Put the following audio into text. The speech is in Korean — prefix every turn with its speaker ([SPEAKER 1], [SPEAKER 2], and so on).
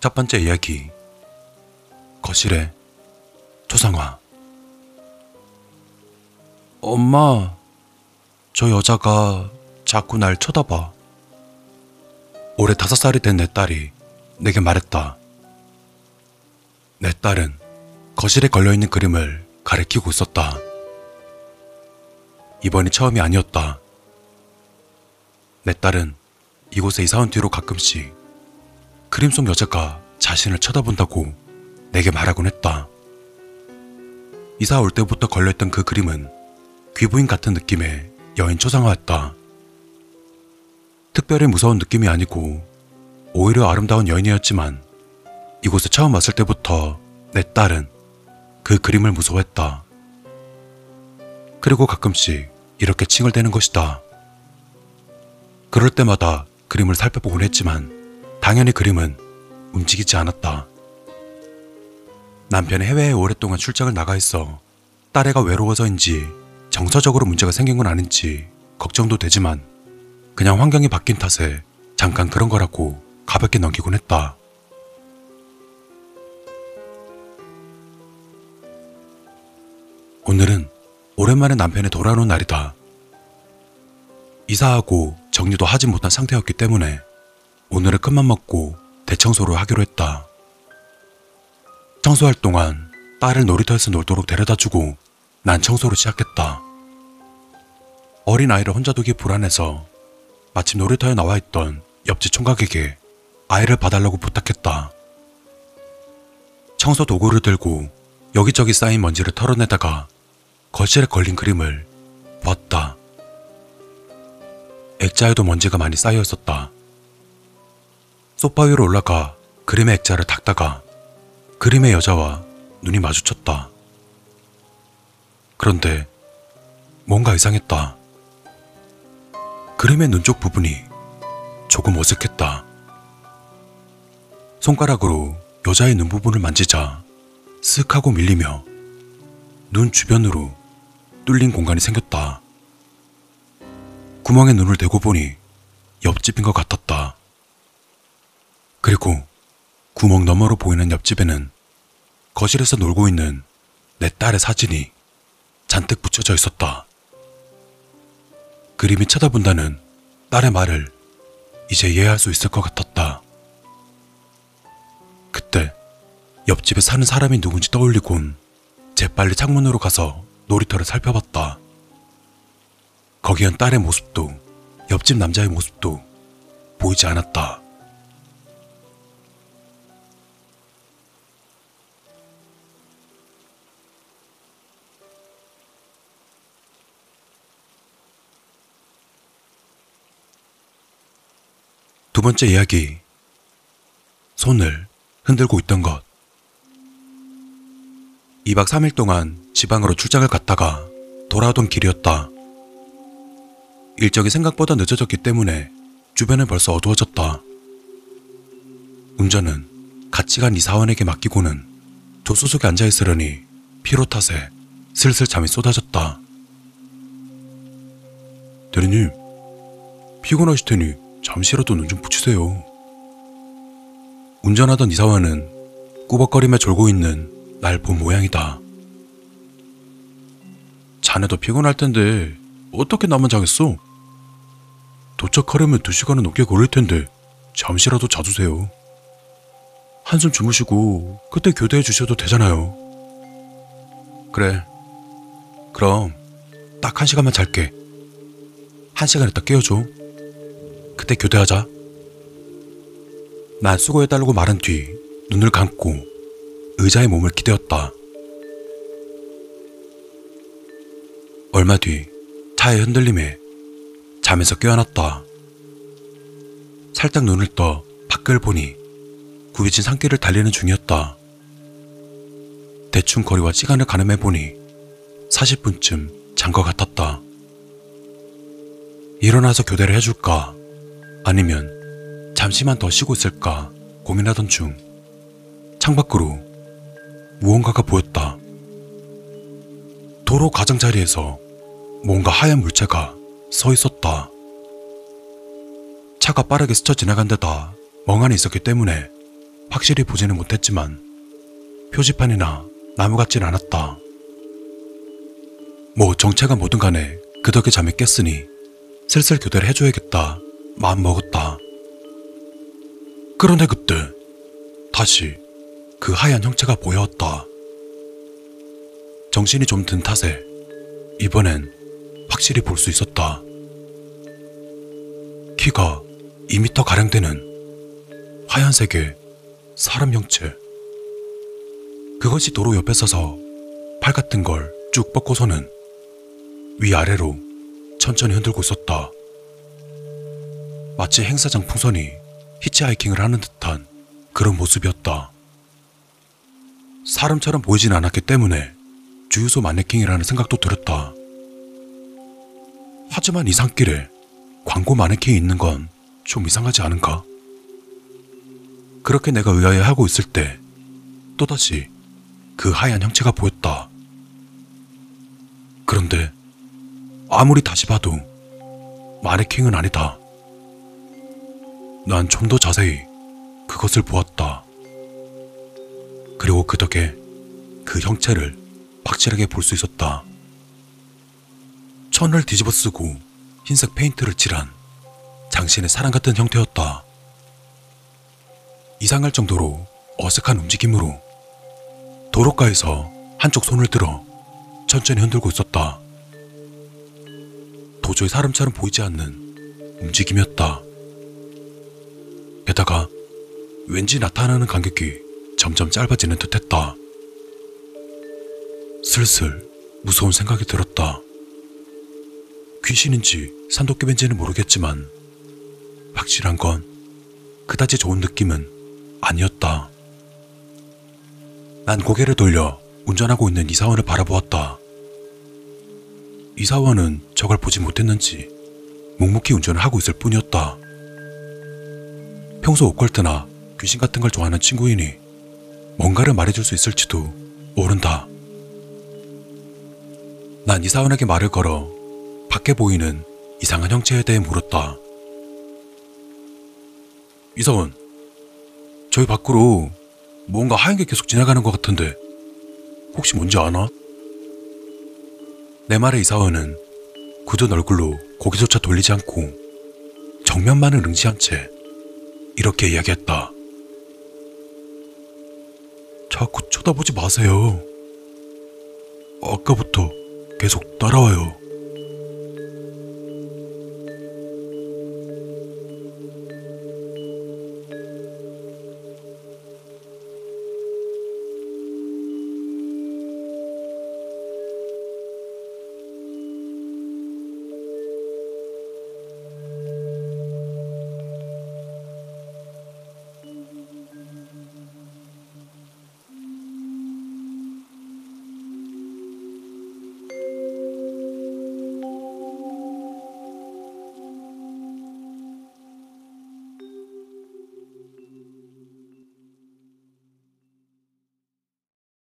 [SPEAKER 1] 첫 번째 이야기. 거실에 조상화. 엄마, 저 여자가 자꾸 날 쳐다봐. 올해 다섯 살이 된 내 딸이 내게 말했다. 내 딸은 거실에 걸려있는 그림을 가리키고 있었다. 이번이 처음이 아니었다. 내 딸은 이곳에 이사 온 뒤로 가끔씩 그림 속 여자가 자신을 쳐다본다고 내게 말하곤 했다. 이사 올 때부터 걸려있던 그 그림은 귀부인 같은 느낌의 여인 초상화였다. 특별히 무서운 느낌이 아니고 오히려 아름다운 여인이었지만 이곳에 처음 왔을 때부터 내 딸은 그 그림을 무서워했다. 그리고 가끔씩 이렇게 칭얼대는 것이다. 그럴 때마다 그림을 살펴보곤 했지만 당연히 그림은 움직이지 않았다. 남편이 해외에 오랫동안 출장을 나가 있어 딸애가 외로워서인지 정서적으로 문제가 생긴 건 아닌지 걱정도 되지만 그냥 환경이 바뀐 탓에 잠깐 그런 거라고 가볍게 넘기곤 했다. 오늘은 오랜만에 남편이 돌아오는 날이다. 이사하고 정리도 하지 못한 상태였기 때문에 오늘은 큰맘 먹고 대청소를 하기로 했다. 청소할 동안 딸을 놀이터에서 놀도록 데려다 주고 난 청소를 시작했다. 어린 아이를 혼자 두기 불안해서 마침 놀이터에 나와 있던 옆집 총각에게 아이를 봐달라고 부탁했다. 청소 도구를 들고 여기저기 쌓인 먼지를 털어내다가 거실에 걸린 그림을 보았다. 액자에도 먼지가 많이 쌓여 있었다. 소파 위로 올라가 그림의 액자를 닦다가 그림의 여자와 눈이 마주쳤다. 그런데 뭔가 이상했다. 그림의 눈 쪽 부분이 조금 어색했다. 손가락으로 여자의 눈 부분을 만지자 쓱 하고 밀리며 눈 주변으로 뚫린 공간이 생겼다. 구멍에 눈을 대고 보니 옆집인 것 같았다. 그리고 구멍 너머로 보이는 옆집에는 거실에서 놀고 있는 내 딸의 사진이 잔뜩 붙여져 있었다. 그림이 쳐다본다는 딸의 말을 이제 이해할 수 있을 것 같았다. 그때 옆집에 사는 사람이 누군지 떠올리곤 재빨리 창문으로 가서 놀이터를 살펴봤다. 거기엔 딸의 모습도 옆집 남자의 모습도 보이지 않았다. 두 번째 이야기. 손을 흔들고 있던 것. 2박 3일 동안 지방으로 출장을 갔다가 돌아오던 길이었다. 일정이 생각보다 늦어졌기 때문에 주변은 벌써 어두워졌다. 운전은 같이 간 이 사원에게 맡기고는 조수석에 앉아 있으려니 피로 탓에 슬슬 잠이 쏟아졌다. 대리님, 피곤하실 테니 잠시라도 눈 좀 붙이세요. 운전하던 이사원은 꾸벅거리며 졸고 있는 날 본 모양이다. 자네도 피곤할 텐데 어떻게 나만 자겠어? 도착하려면 두 시간은 넘게 걸릴 텐데 잠시라도 자주세요. 한숨 주무시고 그때 교대해 주셔도 되잖아요. 그래. 그럼 딱 한 시간만 잘게. 한 시간 있다 깨워줘. 그때 교대하자. 난 수고해달라고 말한 뒤 눈을 감고 의자에 몸을 기대었다. 얼마 뒤 차의 흔들림에 잠에서 깨어났다. 살짝 눈을 떠 밖을 보니 구겨진 산길을 달리는 중이었다. 대충 거리와 시간을 가늠해 보니 40분쯤 잔 것 같았다. 일어나서 교대를 해줄까? 아니면 잠시만 더 쉬고 있을까 고민하던 중 창밖으로 무언가가 보였다. 도로 가장자리에서 뭔가 하얀 물체가 서 있었다. 차가 빠르게 스쳐 지나간 데다 멍하니 있었기 때문에 확실히 보지는 못했지만 표지판이나 나무 같진 않았다. 뭐 정체가 뭐든 간에 그 덕에 잠이 깼으니 슬슬 교대를 해줘야겠다 마음 먹었다. 그런데 그때 다시 그 하얀 형체가 보여왔다. 정신이 좀 든 탓에 이번엔 확실히 볼 수 있었다. 키가 2미터 가량 되는 하얀색의 사람 형체. 그것이 도로 옆에 서서 팔 같은 걸 쭉 뻗고서는 위아래로 천천히 흔들고 있었다. 마치 행사장 풍선이 히치하이킹을 하는 듯한 그런 모습이었다. 사람처럼 보이진 않았기 때문에 주유소 마네킹이라는 생각도 들었다. 하지만 이 산길에 광고 마네킹이 있는 건 좀 이상하지 않은가? 그렇게 내가 의아해하고 있을 때 또다시 그 하얀 형체가 보였다. 그런데 아무리 다시 봐도 마네킹은 아니다. 난 좀 더 자세히 그것을 보았다. 그리고 그 덕에 그 형체를 확실하게 볼 수 있었다. 천을 뒤집어 쓰고 흰색 페인트를 칠한 장신의 사람 같은 형태였다. 이상할 정도로 어색한 움직임으로 도로가에서 한쪽 손을 들어 천천히 흔들고 있었다. 도저히 사람처럼 보이지 않는 움직임이었다. 왠지 나타나는 간격이 점점 짧아지는 듯 했다. 슬슬 무서운 생각이 들었다. 귀신인지 산도깨비인지는 모르겠지만 확실한 건 그다지 좋은 느낌은 아니었다. 난 고개를 돌려 운전하고 있는 이사원을 바라보았다. 이사원은 저걸 보지 못했는지 묵묵히 운전을 하고 있을 뿐이었다. 평소 오컬트나 귀신 같은 걸 좋아하는 친구이니 뭔가를 말해줄 수 있을지도 모른다. 난 이사원에게 말을 걸어 밖에 보이는 이상한 형체에 대해 물었다. 이사원, 저희 밖으로 뭔가 하얀 게 계속 지나가는 것 같은데 혹시 뭔지 아나? 내 말에 이사원은 굳은 얼굴로 고개조차 돌리지 않고 정면만을 응시한 채 이렇게 이야기했다. 자꾸 쳐다보지 마세요. 아까부터 계속 따라와요.